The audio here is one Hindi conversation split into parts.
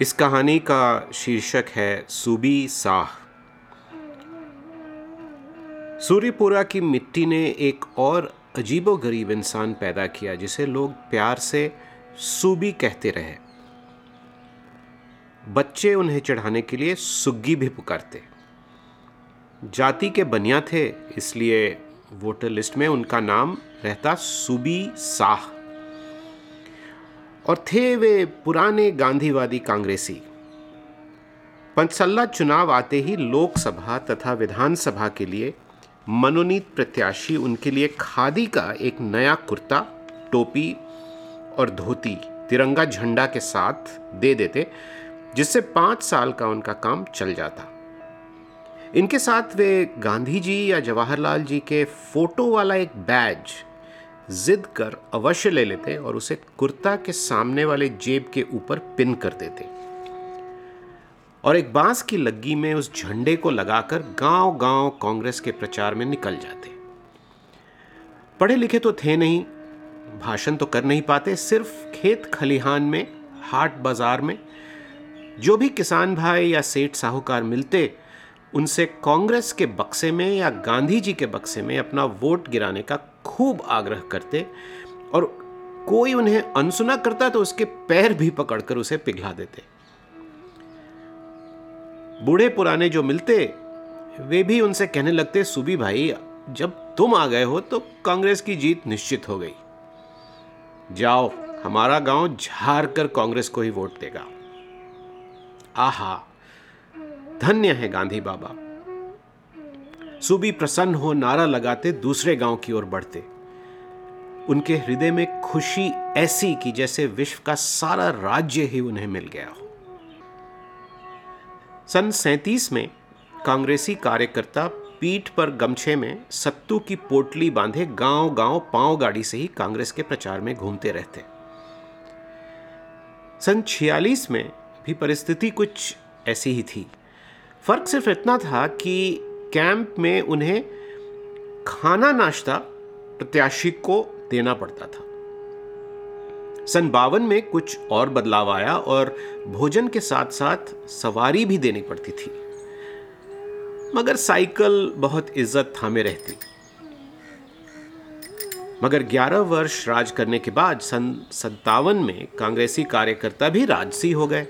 इस कहानी का शीर्षक है सूबी साह। सूर्यपुरा की मिट्टी ने एक और अजीबो गरीब इंसान पैदा किया, जिसे लोग प्यार से सूबी कहते रहे। बच्चे उन्हें चढ़ाने के लिए सुग्गी भी पुकारते। जाति के बनिया थे, इसलिए वोटर लिस्ट में उनका नाम रहता सूबी साह। और थे वे पुराने गांधीवादी कांग्रेसी। पंचसल्ला चुनाव आते ही लोकसभा तथा विधानसभा के लिए मनोनीत प्रत्याशी उनके लिए खादी का एक नया कुर्ता, टोपी और धोती तिरंगा झंडा के साथ दे देते, जिससे पाँच साल का उनका काम चल जाता। इनके साथ वे गांधी जी या जवाहरलाल जी के फ़ोटो वाला एक बैज जिद कर अवश्य ले लेते और उसे कुर्ता के सामने वाले जेब के ऊपर पिन कर देते। और एक बाँस की लग्गी में उस झंडे को लगाकर गाँव गाँव कांग्रेस के प्रचार में निकल जाते। पढ़े लिखे तो थे नहीं, भाषण तो कर नहीं पाते, सिर्फ़ खेत खलिहान में, हाट बाज़ार में, जो भी किसान भाई या सेठ साहूकार मिलते उनसे कांग्रेस के बक्से में या गांधी जी के बक्से में अपना वोट गिराने का खूब आग्रह करते और कोई उन्हें अनसुना करता तो उसके पैर भी पकड़कर उसे पिघला देते। बूढ़े पुराने जो मिलते, वे भी उनसे कहने लगते, सुबी भाई, जब तुम आ गए हो तो कांग्रेस की जीत निश्चित हो गई। जाओ, हमारा गाँव झार कर कांग्रेस को ही वोट देगा। आहा धन्य है गांधी बाबा। सुबी प्रसन्न हो नारा लगाते दूसरे गाँव की ओर बढ़ते। उनके हृदय में खुशी ऐसी कि जैसे विश्व का सारा राज्य ही उन्हें मिल गया हो। सन सैतीस में कांग्रेसी कार्यकर्ता पीठ पर गमछे में सत्तू की पोटली बांधे गाँव गाँव पाँव गाड़ी से ही कांग्रेस के प्रचार में घूमते रहते। सन छियालीस में भी परिस्थिति कुछ ऐसी ही थी। फ़र्क सिर्फ़ इतना था कि कैंप में उन्हें खाना नाश्ता प्रत्याशी को देना पड़ता था। सन बावन में कुछ और बदलाव आया और भोजन के साथ साथ सवारी भी देनी पड़ती थी। मगर साइकिल बहुत इज़्ज़त थामे रहती। मगर 11 वर्ष राज करने के बाद सन सत्तावन में कांग्रेसी कार्यकर्ता भी राजसी हो गए।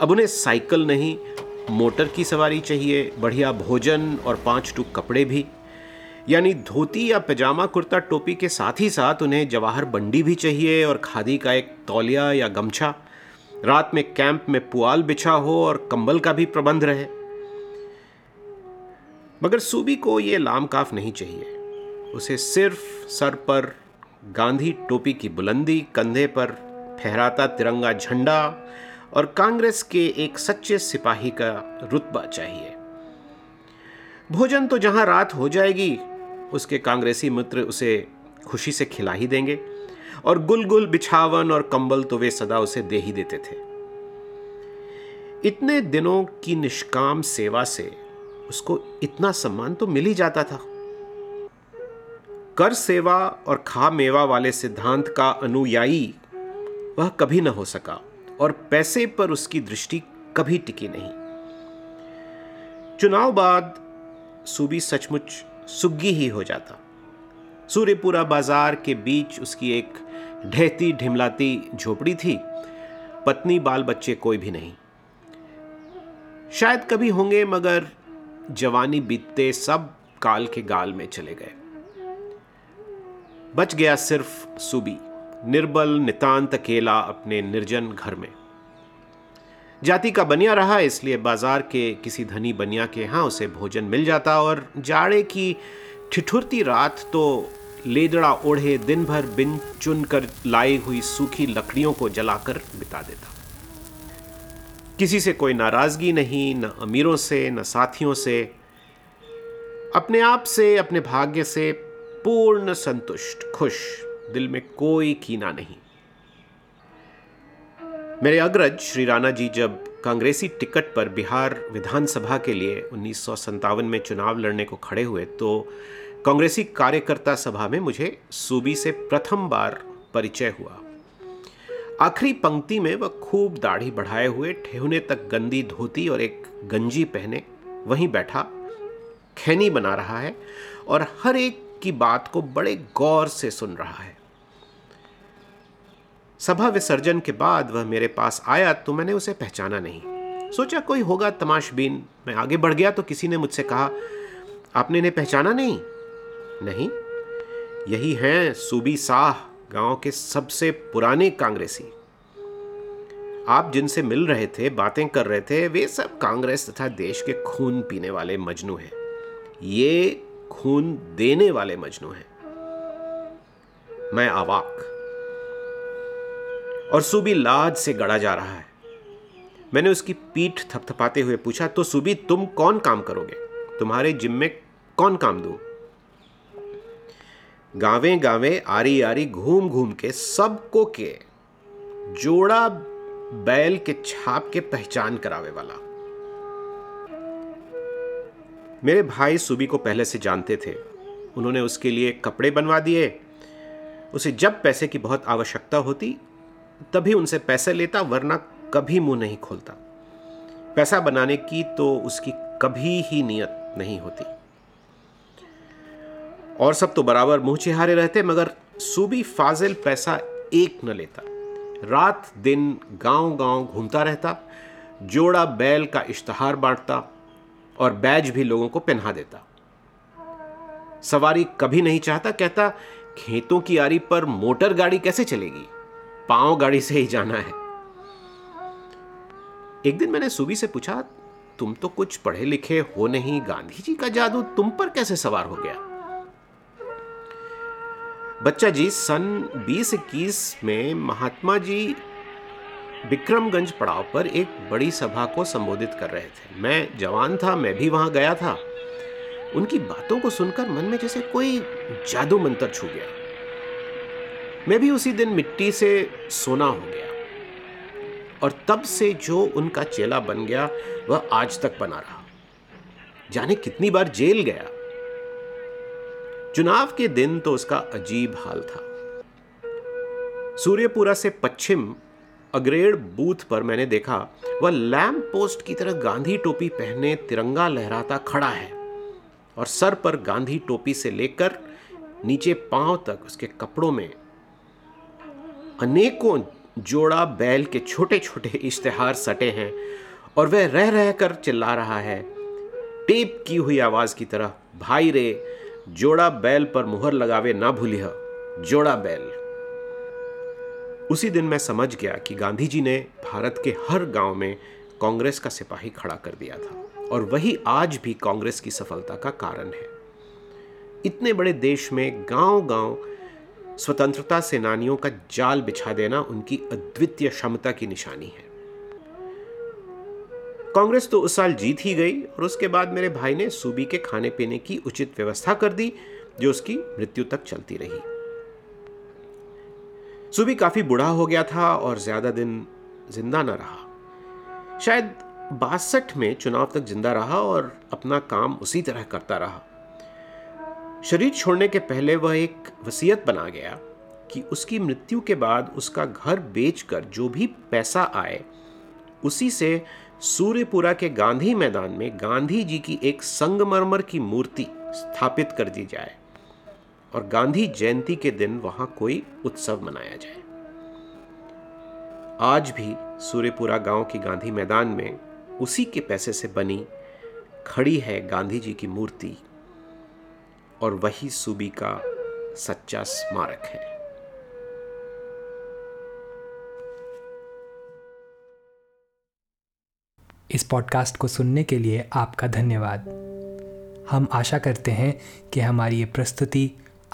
अब उन्हें साइकिल नहीं मोटर की सवारी चाहिए, बढ़िया भोजन और पाँच टूक कपड़े भी। यानी धोती या पजामा, कुर्ता, टोपी के साथ ही साथ उन्हें जवाहर बंडी भी चाहिए और खादी का एक तौलिया या गमछा। रात में कैंप में पुआल बिछा हो और कंबल का भी प्रबंध रहे। मगर सूबी को ये लाम काफ नहीं चाहिए। उसे सिर्फ़ सर पर गांधी टोपी की बुलंदी, कंधे पर फहराता तिरंगा झंडा और कांग्रेस के एक सच्चे सिपाही का रुतबा चाहिए। भोजन तो जहाँ रात हो जाएगी, उसके कांग्रेसी मित्र उसे खुशी से खिला ही देंगे और गुल गुल बिछावन और कंबल तो वे सदा उसे दे ही देते थे। इतने दिनों की निष्काम सेवा से उसको इतना सम्मान तो मिल ही जाता था। कर सेवा और खा मेवा वाले सिद्धांत का अनुयायी वह कभी न हो सका। और पैसे पर उसकी दृष्टि कभी टिकी नहीं। चुनाव बाद सूबी सचमुच सुग्गी ही हो जाता। सूर्यपुरा बाज़ार के बीच उसकी एक ढहती ढिमलाती झोपड़ी थी। पत्नी बाल बच्चे कोई भी नहीं। शायद कभी होंगे, मगर जवानी बीतते सब काल के गाल में चले गए। बच गया सिर्फ़ सूबी। निर्बल नितांत अकेला अपने निर्जन घर में। जाति का बनिया रहा, इसलिए बाज़ार के किसी धनी बनिया के यहाँ उसे भोजन मिल जाता और जाड़े की ठिठुरती रात तो लेदड़ा ओढ़े दिन भर बिन चुन कर लाई हुई सूखी लकड़ियों को जलाकर बिता देता। किसी से कोई नाराज़गी नहीं, न अमीरों से, न साथियों से। अपने आप से, अपने भाग्य से पूर्ण संतुष्ट, खुश। दिल में कोई कीना नहीं। मेरे अग्रज श्री राणा जी जब कांग्रेसी टिकट पर बिहार विधानसभा के लिए उन्नीस में चुनाव लड़ने को खड़े हुए तो कांग्रेसी कार्यकर्ता सभा में मुझे सूबी से प्रथम बार परिचय हुआ। आखिरी पंक्ति में वह खूब दाढ़ी बढ़ाए हुए, ठेहुने तक गंदी धोती और एक गंजी पहने, वहीं बैठा, खैनी बना रहा है और हर एक की बात को बड़े गौर से सुन रहा है। सभा विसर्जन के बाद वह मेरे पास आया तो मैंने उसे पहचाना नहीं। सोचा कोई होगा तमाशबीन, मैं आगे बढ़ गया तो किसी ने मुझसे कहा, आपने इन्हें पहचाना नहीं? नहीं। यही हैं सूबी साह, गाँव के सबसे पुराने कांग्रेसी। आप जिनसे मिल रहे थे, बातें कर रहे थे, वे सब कांग्रेस तथा देश के खून पीने वाले मजनू हैं। ये खून देने वाले मजनू हैं। मैं आवाक। और सूबी लाज से गड़ा जा रहा है। मैंने उसकी पीठ थपथपाते हुए पूछा तो सूबी, तुम कौन काम करोगे? तुम्हारे जिम में कौन काम दूँ? गावे गावे आरी आरी घूम घूम के सबको के जोड़ा बैल के छाप के पहचान करावे वाला। मेरे भाई सुबी को पहले से जानते थे। उन्होंने उसके लिए कपड़े बनवा दिए। उसे जब पैसे की बहुत आवश्यकता होती, तभी उनसे पैसे लेता, वरना कभी मुँह नहीं खोलता। पैसा बनाने की तो उसकी कभी ही नियत नहीं होती। और सब तो बराबर मुँह चिहारे रहते, मगर सूबी फाजिल पैसा एक न लेता। रात दिन गाँव गाँव घूमता रहता, जोड़ा बैल का इश्तहार बांटता और बैज भी लोगों को पहना देता। सवारी कभी नहीं चाहता, कहता, खेतों की आरी पर मोटर गाड़ी कैसे चलेगी? पाँव गाड़ी से ही जाना है। एक दिन मैंने सुबी से पूछा, तुम तो कुछ पढ़े लिखे हो नहीं, गांधी जी का जादू तुम पर कैसे सवार हो गया? बच्चा जी, सन 2021 में महात्मा जी विक्रमगंज पड़ाव पर एक बड़ी सभा को संबोधित कर रहे थे। मैं जवान था, मैं भी वहाँ गया था। उनकी बातों को सुनकर मन में जैसे कोई जादू मंत्र छू गया। मैं भी उसी दिन मिट्टी से सोना हो गया। और तब से जो उनका चेला बन गया, वह आज तक बना रहा। जाने कितनी बार जेल गया। चुनाव के दिन तो उसका अजीब हाल था। सूर्यपुरा से पश्चिम अग्रेड बूथ पर मैंने देखा, वह लैम्प पोस्ट की तरह गांधी टोपी पहने तिरंगा लहराता खड़ा है और सर पर गांधी टोपी से लेकर नीचे पाँव तक उसके कपड़ों में अनेकों जोड़ा बैल के छोटे छोटे इश्तेहार सटे हैं और वह रह रह कर चिल्ला रहा है। टेप की हुई आवाज़ की तरह, भाई रे, जोड़ा बैल पर मुहर लगावे ना भूलिह, जोड़ा बैल। उसी दिन मैं समझ गया कि गांधी जी ने भारत के हर गाँव में कांग्रेस का सिपाही खड़ा कर दिया था और वही आज भी कांग्रेस की सफलता का कारण है। इतने बड़े देश में गाँव गाँव स्वतंत्रता सेनानियों का जाल बिछा देना उनकी अद्वितीय क्षमता की निशानी है। कांग्रेस तो उस साल जीत ही गई और उसके बाद मेरे भाई ने सूबी के खाने पीने की उचित व्यवस्था कर दी, जो उसकी मृत्यु तक चलती रही। सूबी काफ़ी बुढ़ा हो गया था और ज़्यादा दिन ज़िंदा न रहा। शायद बासठ में चुनाव तक ज़िंदा रहा और अपना काम उसी तरह करता रहा। शरीर छोड़ने के पहले वह एक वसीयत बना गया कि उसकी मृत्यु के बाद उसका घर बेचकर जो भी पैसा आए, उसी से सूर्यपुरा के गांधी मैदान में गांधी जी की एक संगमरमर की मूर्ति स्थापित कर दी जाए। और गांधी जयंती के दिन वहाँ कोई उत्सव मनाया जाए। आज भी सूर्यपुरा गाँव की गांधी मैदान में उसी के पैसे से बनी, खड़ी है गांधी जी की मूर्ति, और वही सूबी का सच्चा स्मारक है। इस पॉडकास्ट को सुनने के लिए आपका धन्यवाद। हम आशा करते हैं कि हमारी ये प्रस्तुति